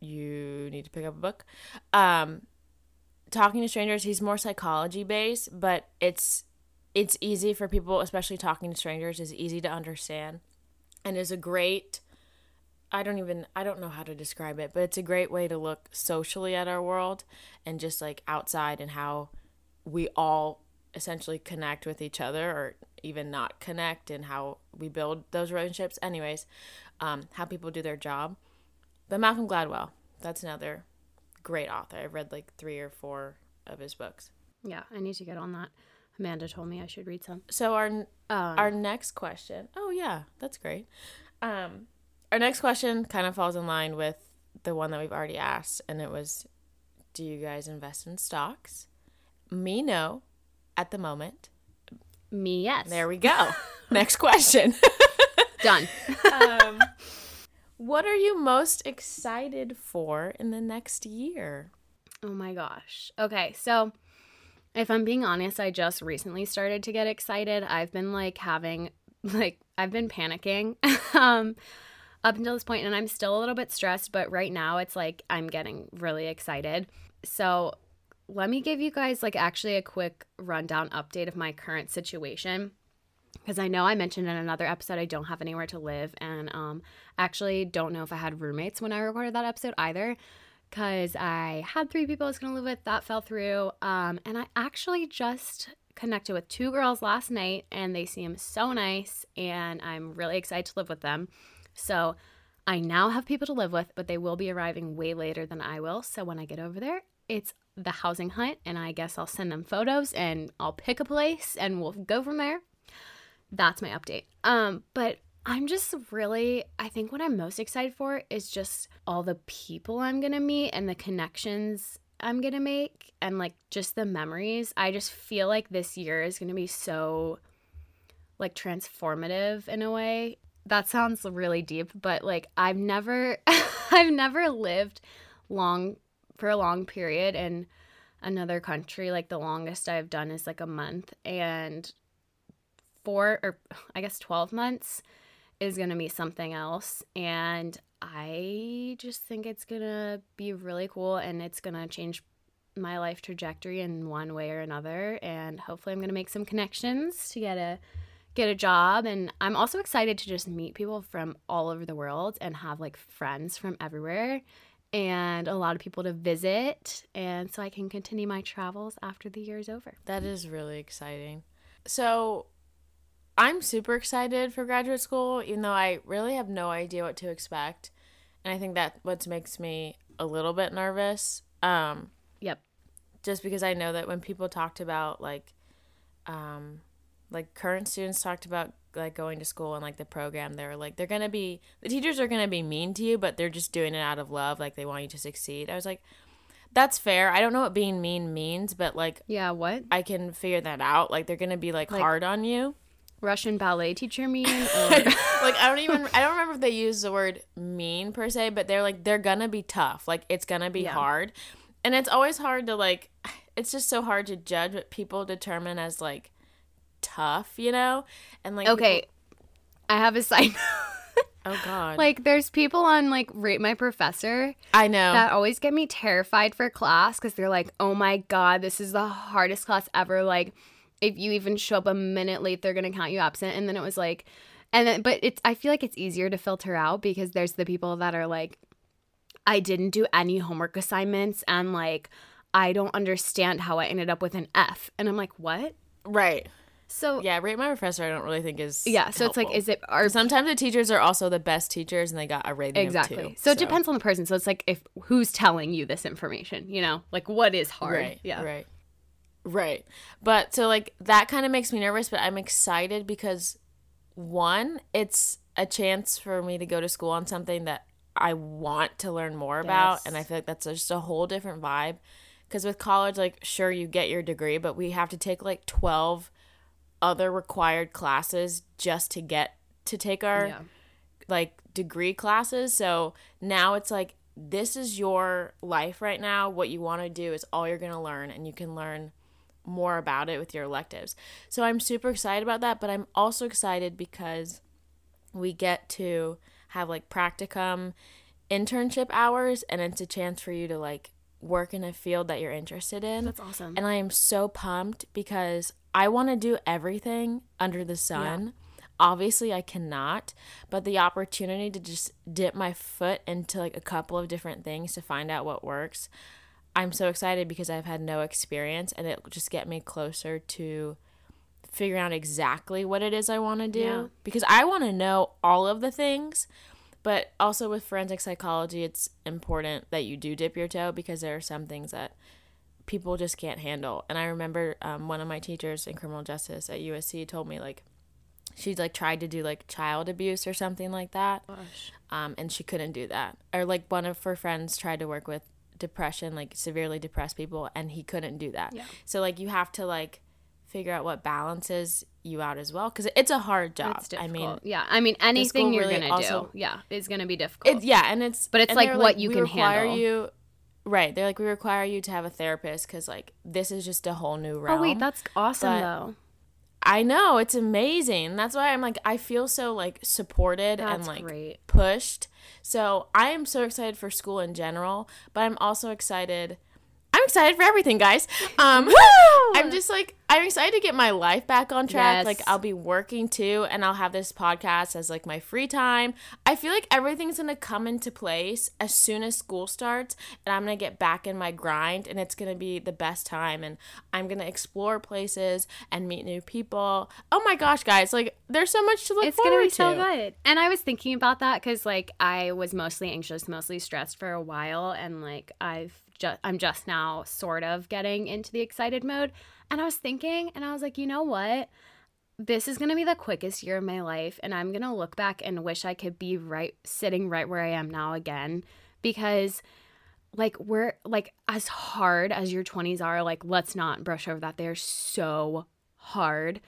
you need to pick up a book. Um, talking to strangers, he's more psychology based, but it's it's easy for people, especially talking to strangers, is easy to understand, and is a great. I don't even I don't know how to describe it, but it's a great way to look socially at our world and just like outside and how we all essentially connect with each other or even not connect and how we build those relationships. Anyways, um, how people do their job. But Malcolm Gladwell, that's another great author. I've read like three or four of his books. Yeah, I need to get on that. Amanda told me I should read some. So our Um, our next question. Oh yeah, that's great. Um, our next question kind of falls in line with the one that we've already asked, and it was, "Do you guys invest in stocks?" Me, no. At the moment, me, yes. there we go. (laughs) next question. (laughs) Done. um, what are you most excited for in the next year? Oh my gosh. Okay, so if I'm being honest, I just recently started to get excited. I've been like having (laughs) like I've been panicking um up until this point and I'm still a little bit stressed, but right now it's like I'm getting really excited. So, let me give you guys like actually a quick rundown update of my current situation because I know I mentioned in another episode I don't have anywhere to live and um actually don't know if I had roommates when I recorded that episode either because I had three people I was going to live with. That fell through. Um, and I actually just connected with two girls last night, and they seem so nice, and I'm really excited to live with them. So I now have people to live with, but they will be arriving way later than I will. So when I get over there, it's the housing hunt, and I guess I'll send them photos and I'll pick a place and we'll go from there. That's my update. Um, but I'm just really, I think what I'm most excited for is just all the people I'm gonna meet and the connections I'm gonna make and like just the memories. I just feel like this year is gonna be so like transformative in a way. That sounds really deep, but like I've never, (laughs) I've never lived long for a long period in another country. Like the longest I've done is like a month and four or I guess 12 months is going to be something else. And I just think it's going to be really cool and it's going to change my life trajectory in one way or another. And hopefully, I'm going to make some connections to get a get a job and i'm also excited to just meet people from all over the world and have like friends from everywhere and a lot of people to visit and so i can continue my travels after the year is over That is really exciting. So, I'm super excited for graduate school, even though I really have no idea what to expect. And I think that what makes me a little bit nervous. Um, yep just because I know that when people talked about like, um, like current students talked about like going to school and like the program, they were like, they're gonna be the teachers are gonna be mean to you, but they're just doing it out of love, like they want you to succeed. I was like, that's fair. I don't know what being mean means, but like yeah what I can figure that out. Like they're gonna be like, Like- hard on you. russian ballet teacher mean (laughs) or like I don't even I don't remember if they use the word mean per se, but they're like they're gonna be tough. Like it's gonna be Yeah. hard. And it's always hard to like (sighs) it's just so hard to judge what people determine as like tough, you know? And like okay people- i have a side (laughs) oh god. like there's people on like rate my professor I know. that always get me terrified for class because they're like oh my god this is the hardest class ever like if you even show up a minute late they're gonna count you absent and then it was like and then but it's i feel like it's easier to filter out because there's the people that are like i didn't do any homework assignments and like i don't understand how i ended up with an f and i'm like what right. So yeah, rate my professor I don't really think is yeah. so it's like is it are sometimes the teachers are also the best teachers and they got a rating exactly of two. so it depends on the person so it's like if who's telling you this information you know like what is hard Right. yeah Right. Right. But so like that kind of makes me nervous, but I'm excited because one, it's a chance for me to go to school on something that I want to learn more about Yes. and I feel like that's just a whole different vibe cuz with college like sure you get your degree, but we have to take like 12 other required classes just to get to take our Yeah. like degree classes. So now it's like this is your life right now. What you want to do is all you're going to learn and you can learn more about it with your electives. So I'm super excited about that, but I'm also excited because we get to have like practicum internship hours and it's a chance for you to like work in a field that you're interested in. That's awesome. And I am so pumped because I want to do everything under the sun. Obviously, I cannot, but the opportunity to just dip my foot into like a couple of different things to find out what works, I'm so excited because I've had no experience and it just get me closer to figuring out exactly what it is I want to do Yeah. because I want to know all of the things. But also with forensic psychology, it's important that you do dip your toe because there are some things that people just can't handle. And I remember um, one of my teachers in criminal justice at USC told me like she's like tried to do like child abuse or something like that, um, and she couldn't do that. Or like one of her friends tried to work with depression, like severely depressed people, and he couldn't do that. Yeah. So like you have to like figure out what balances you out as well because it's a hard job. I mean, yeah. I mean, anything you're really gonna also- do, yeah, is gonna be difficult. it's yeah, and it's But it's, like, what you we can require handle." You, right? They're like we require you to have a therapist because like this is just a whole new realm. oh wait, that's awesome but though. I know it's amazing. That's why I'm like I feel so like supported and like great. pushed. So I am so excited for school in general, but I'm also excited. I'm excited for everything, guys. Um, (laughs) I'm just like I'm excited to get my life back on track. Yes. Like I'll be working too, and I'll have this podcast as like my free time. I feel like everything's gonna come into place as soon as school starts, and I'm gonna get back in my grind, and it's gonna be the best time. And I'm gonna explore places and meet new people. Oh my gosh, guys! Like there's so much to look it's forward gonna be to. so good. And I was thinking about that because like I was mostly anxious, mostly stressed for a while, and like I've just I'm just now sort of getting into the excited mode. And I was thinking, and I was like, you know what? This is gonna be the quickest year of my life, and I'm gonna look back and wish I could be right sitting right where I am now again, because like we're like as hard as your 20s are like let's not brush over that they're so hard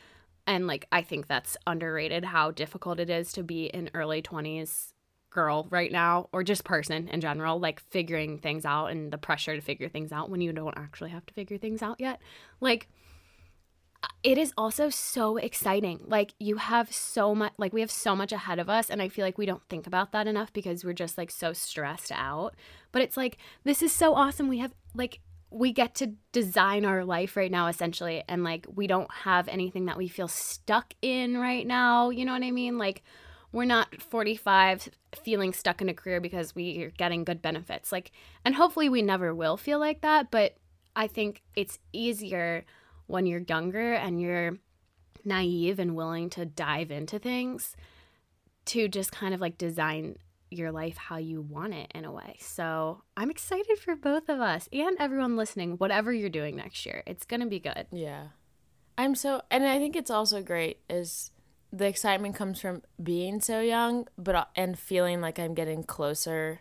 and like i think that's underrated how difficult it is to be in early 20s girl right now or just person in general like figuring things out and the pressure to figure things out when you don't actually have to figure things out yet. Like it is also so exciting. Like you have so much like we have so much ahead of us and i feel like we don't think about that enough because we're just like so stressed out. But it's like this is so awesome. We have like we get to design our life right now essentially and like we don't have anything that we feel stuck in right now you know what i mean? Like we're not 45 feeling stuck in a career because we are getting good benefits like and hopefully we never will feel like that but i think it's easier when you're younger and you're naive and willing to dive into things to just kind of like design your life how you want it in a way. So I'm excited for both of us and everyone listening, whatever you're doing next year. It's going to be good. Yeah. I'm so and I think it's also great is the excitement comes from being so young but uh, and feeling like I'm getting closer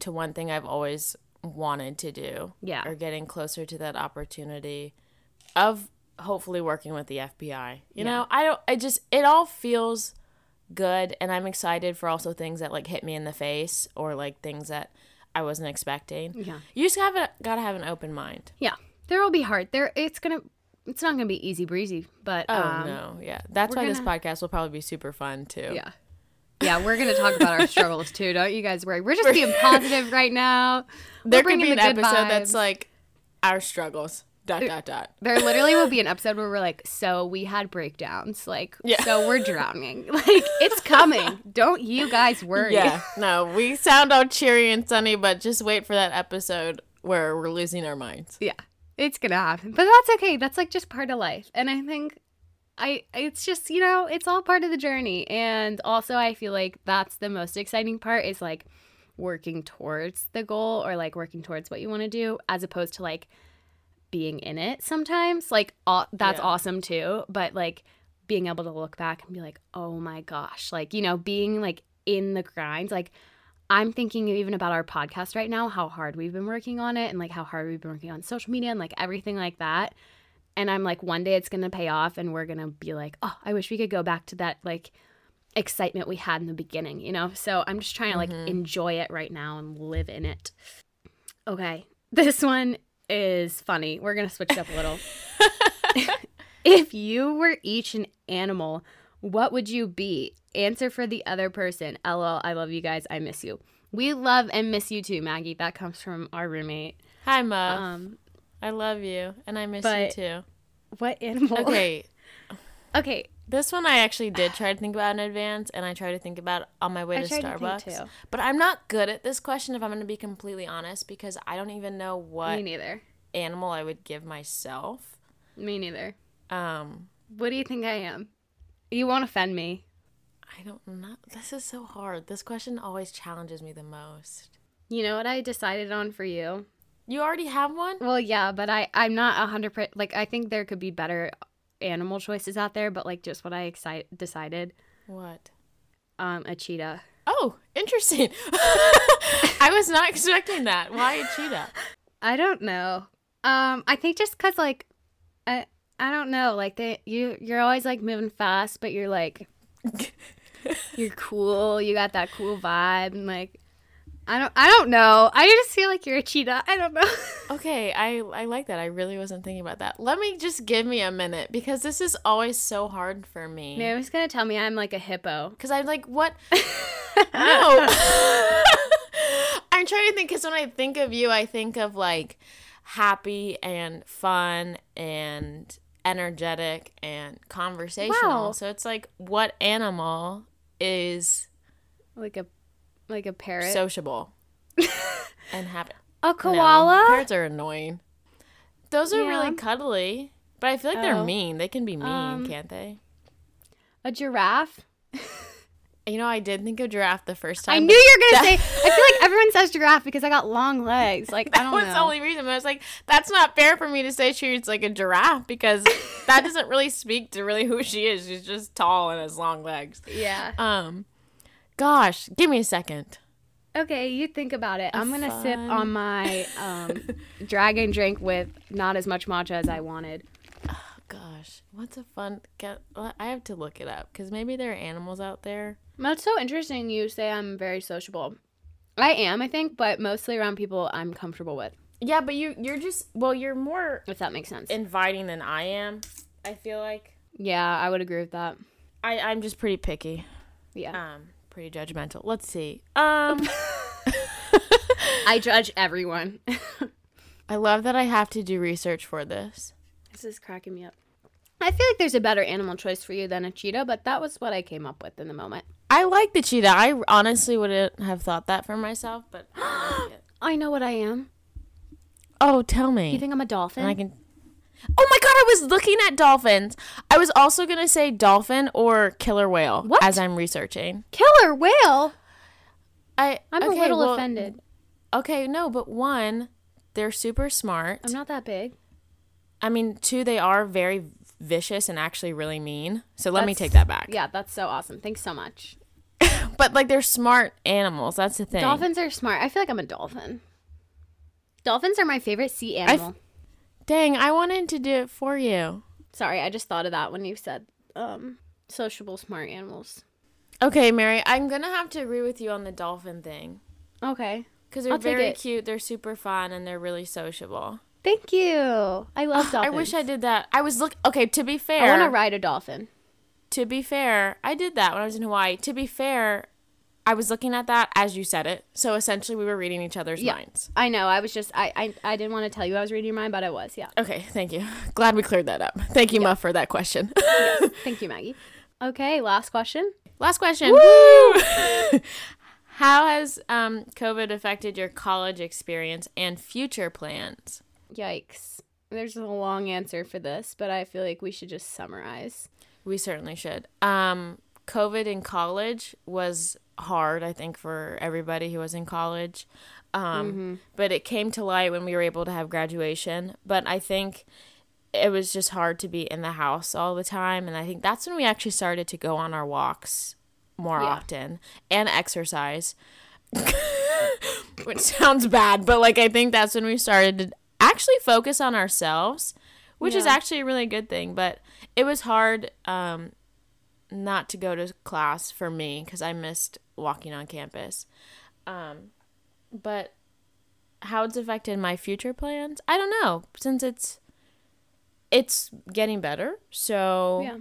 to one thing I've always wanted to do. Yeah. Or getting closer to that opportunity of hopefully working with the FBI. You know, I don't I just it all feels good and I'm excited for also things that like hit me in the face or like things that I wasn't expecting. Yeah. You just have a, gotta have an open mind. Yeah. There will be hard. There it's going to it's not going to be easy breezy, but Oh um, no, yeah. That's why this gonna- podcast will probably be super fun too. Yeah. Yeah, we're going to talk about our struggles too. Don't you guys worry. We're just being (laughs) positive right now. We're could bringing be an the good episode that's like our struggles. Dot dot dot. There literally will be an (laughs) episode where we're like, so we had breakdowns. Like, Yeah. so we're drowning. (laughs) Like, it's coming. Don't you guys worry. Yeah. No, we sound all cheery and sunny, but just wait for that episode where we're losing our minds. Yeah. It's to happen. But that's okay. That's like just part of life. And I think I it's just, you know, it's all part of the journey. And also I feel like that's the most exciting part is like working towards the goal or like working towards what you want to do as opposed to like being in it sometimes. Like aw- that's Yeah. awesome too, but like being able to look back and be like, "Oh my gosh." Like, you know, being like in the grind, like I'm thinking even about our podcast right now, how hard we've been working on it and like how hard we've been working on social media and like everything like that. And I'm like, one day it's going to pay off and we're going to be like, oh, I wish we could go back to that like excitement we had in the beginning, you know? So I'm just trying to like mm-hmm. enjoy it right now and live in it. Okay. (laughs) This one is funny. We're going to switch it up a little. (laughs) (laughs) if you were each an animal, what would you be? Answer for the other person. LOL, I love you guys. I miss you. We love and miss you too, Maggie. That comes from our roommate. Hi, Ma. Um, I love you, and I miss you too. what animal? Okay. (laughs) Okay. This one I actually did try to think about in advance, and I tried to think about on my way I to to Starbucks. too. But I'm not good at this question, if I'm going to be completely honest, because I don't even know what Me neither. animal I would give myself. Me neither. Um, What do you think I am? You won't offend me. I don't know. This is so hard. This question always challenges me the most. You know what I decided on for you? You already have one? Well, yeah, but I I'm not a hundred percent. Like I think there could be better animal choices out there, but like just what I excite, decided, What? um, a cheetah. Oh, interesting. (laughs) I was not expecting that. Why a cheetah? (laughs) I don't know. Um, I think just cause like, I I don't know. Like they you you're always like moving fast, but you're like (laughs) you're cool. You got that cool vibe, and like I don't I don't know. I just feel like you're a cheetah. I don't know. (laughs) Okay, I I like that. I really wasn't thinking about that. Let me just give me a minute because this is always so hard for me. Naomi's gonna tell me I'm like a hippo. Because I'm like, what? (laughs) no. I'm trying to think because when I think of you, I think of like happy and fun and energetic and conversational. Wow. So it's like, what animal is Like a like a parrot. sociable (laughs) and happy? a No, koala? parrots are annoying. Those are Yeah. really cuddly, but I feel like they're Oh. mean. They can be mean, Um, can't they? A giraffe? (laughs) You know, I did think of giraffe the first time. I knew you were gonna say. I feel like (laughs) everyone says giraffe because I got long legs. Like I That don't was know. the only reason. But I was like, that's not fair for me to say she's like a giraffe because that (laughs) doesn't really speak to really who she is. She's just tall and has long legs. yeah. Um, gosh, give me a second. Okay, you think about it. I'm gonna sip on my um, (laughs) dragon drink with not as much matcha as I wanted. Gosh, what's a fun? Get, I have to look it up because maybe there are animals out there. That's so interesting. You say I'm very sociable. I am, I think, but mostly around people I'm comfortable with. Yeah, but you you're just well, you're more If that makes sense. inviting than I am. I feel like yeah, I would agree with that. I I'm just pretty picky. Yeah. Um, pretty judgmental. Let's see. Um. (laughs) (laughs) I judge everyone. (laughs) I love that I have to do research for this. this is cracking me up. I feel like there's a better animal choice for you than a cheetah, but that was what I came up with in the moment. I like the cheetah. I honestly wouldn't have thought that for myself, but I like. (gasps) I know what I am. oh, tell me. You think I'm a dolphin? and I can. Oh my god! I was looking at dolphins. I was also gonna say dolphin or killer whale What? as I'm researching. Killer whale? I I'm okay, a little well, offended. Okay, no, but one, they're super smart. I'm not that big. I mean, two, they are very vicious and actually really mean. So let me take that back. Yeah, that's so awesome. Thanks so much. (laughs) But like, they're smart animals. That's the thing. Dolphins are smart. I feel like I'm a dolphin. Dolphins are my favorite sea animal. Dang, I wanted to do it for you. Sorry, I just thought of that when you said um sociable smart animals. Okay, Mari, I'm gonna have to agree with you on the dolphin thing Okay. because they're I'll very cute. They're super fun and they're really sociable. Thank you. I love dolphins. I wish I did that. I was look. Okay, to be fair, I want to ride a dolphin. to be fair, I did that when I was in Hawaii. To be fair, I was looking at that as you said it. So essentially, we were reading each other's Yeah. minds. I know. I was just I I, I didn't want to tell you I was reading your mind, but I was. Yeah. Okay, thank you. Glad we cleared that up. Thank you, Muff, for that question. (laughs) Thank you, Maggie. Okay, last question. Last question. Woo! (laughs) How has um, COVID affected your college experience and future plans? Yikes. There's a long answer for this, but I feel like we should just summarize. We certainly should. Um, COVID in college was hard, I think, for everybody who was in college. Um, But it came to light when we were able to have graduation. But I think it was just hard to be in the house all the time. And I think that's when we actually started to go on our walks more Yeah. often and exercise. (laughs) Which sounds bad, but like I think that's when we started to actually focus on ourselves, which is actually a really good thing. But it was hard um, not to go to class for me because I missed walking on campus. Um, but how it's affected my future plans, I don't know. Since it's it's getting better, so Yeah.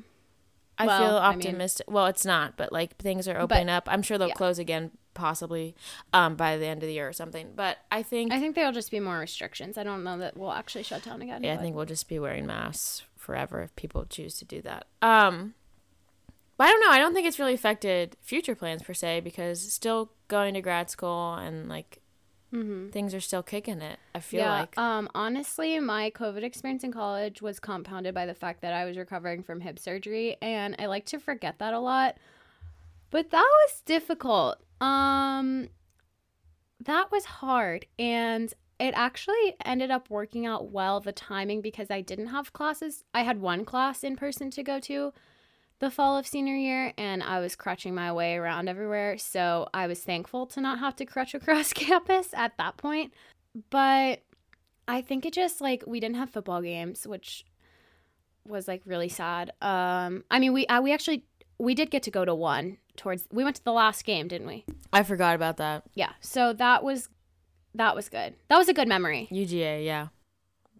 I Well, feel I mean- optimistic. well, it's not, but like things are opening up. I'm sure they'll yeah. close again, possibly um, by the end of the year or something. But I think, I think there'll just be more restrictions. I don't know that we'll actually shut down again. yeah, I think we'll just be wearing masks forever if people choose to do that. Um, But I don't know. I don't think it's really affected future plans per se because still going to grad school and like things are still kicking it. I feel yeah. like. Um. Honestly, my COVID experience in college was compounded by the fact that I was recovering from hip surgery, and I like to forget that a lot. But that was difficult. Um. That was hard, and it actually ended up working out well the timing because I didn't have classes. I had one class in person to go to the fall of senior year and I was crutching my way around everywhere. So I was thankful to not have to crutch (laughs) across campus at that point. But I think it just like we didn't have football games, which was like really sad. Um I mean we uh, we actually we did get to go to one towards we went to the last game, didn't we? I forgot about that. Yeah. So that was that was good. That was a good memory. UGA, yeah.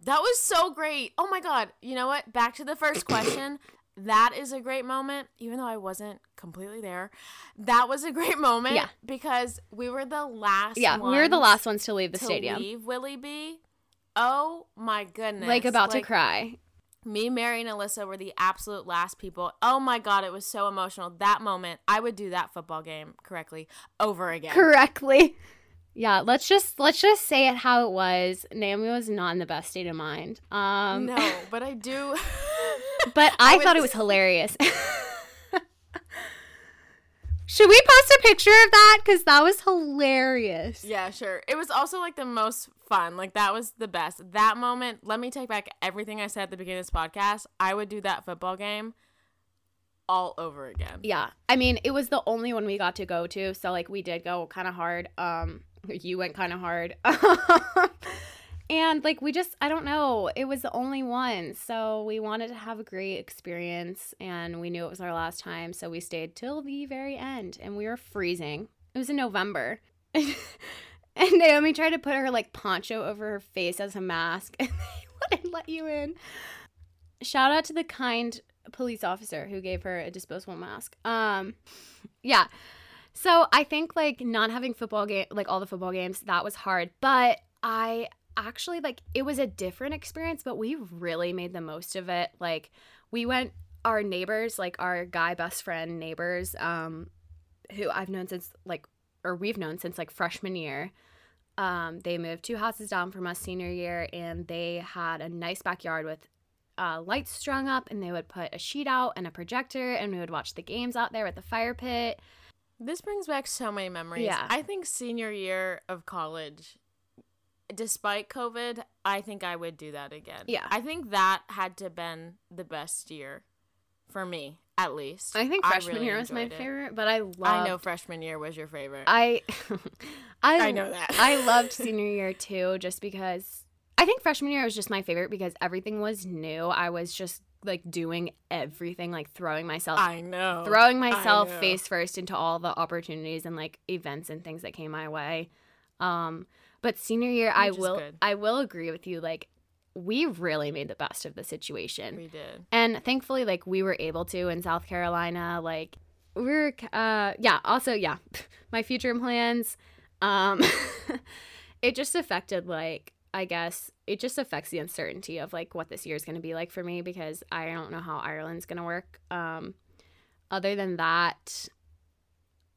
That was so great. Oh my god. You know what? Back to the first (coughs) question. that is a great moment, even though I wasn't completely there. That was a great moment Yeah. because we were the last Yeah, we were the last ones to leave the to stadium. leave Willie B. Oh my goodness. Like about to cry. Me, Mari, and Alyssa were the absolute last people. Oh my god, it was so emotional. That moment, I would do that football game correctly over again. correctly. Yeah, let's just let's just say it how it was. Naomi was not in the best state of mind. Um no, but I do. but (laughs) I, thought it was hilarious. (laughs) Should we post a picture of that cuz that was hilarious. Yeah, sure. It was also like the most fun. Like that was the best. That moment, let me take back everything I said at the beginning of this podcast. I would do that football game all over again. Yeah. I mean, it was the only one we got to go to, so like we did go kind of hard. Um (laughs) you went kind of hard. (laughs) and like we just I don't know, it was the only one. So we wanted to have a great experience and we knew it was our last time, so we stayed till the very end and we were freezing. It was in November. (laughs) and Naomi tried to put her like poncho over her face as a mask (laughs) and they wouldn't let you in. Shout out to the kind police officer who gave her a disposable mask. Um yeah. So I think like not having football game like all the football games that was hard, but I actually like it was a different experience, but we really made the most of it. Like we went our neighbors, like our guy best friend neighbors um who I've known since like or we've known since like freshman year. Um, they moved two houses down from us senior year and they had a nice backyard with uh, lights strung up and they would put a sheet out and a projector and we would watch the games out there with the fire pit. This brings back so many memories. Yeah. I think senior year of college, despite COVID, I think I would do that again. Yeah. I think that had to been the best year for me, at least. I think freshman really year was my it. favorite, but I love I know freshman year was your favorite. I (laughs) I I know that. I loved (laughs) senior year too just because I think freshman year was just my favorite because everything was new. I was just like doing everything like throwing myself I know. throwing myself know. face first into all the opportunities and like events and things that came my way. Um but senior year I Which is will good. I will agree with you like we really made the best of the situation. We did. And thankfully, like we were able to in South Carolina, like we're uh, yeah. Also, yeah, (laughs) my future plans. Um, (laughs) it just affected like I guess it just affects the uncertainty of like what this year is going to be like for me because I don't know how Ireland's going to work. Um, other than that,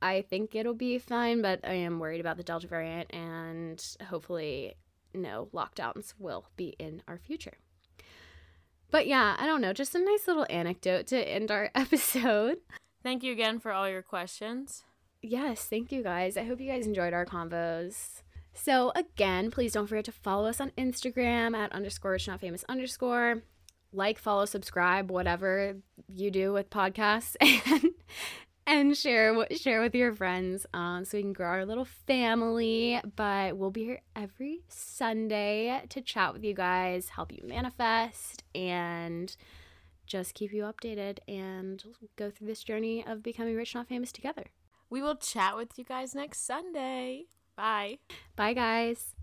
I think it'll be fine, but I am worried about the Delta variant and hopefully no lockdowns will be in our future. But yeah, I don't know, just a nice little anecdote to end our (laughs) episode. Thank you again for all your questions. Yes, thank you guys. I hope you guys enjoyed our convos. So again, please don't forget to follow us on Instagram at underscore rich not famous underscore. Like, follow, subscribe, whatever you do with podcasts, (laughs) and and share share with your friends, um, so we can grow our little family. But we'll be here every Sunday to chat with you guys, help you manifest, and just keep you updated and go through this journey of becoming rich not famous together. We will chat with you guys next Sunday. Bye. Bye, guys.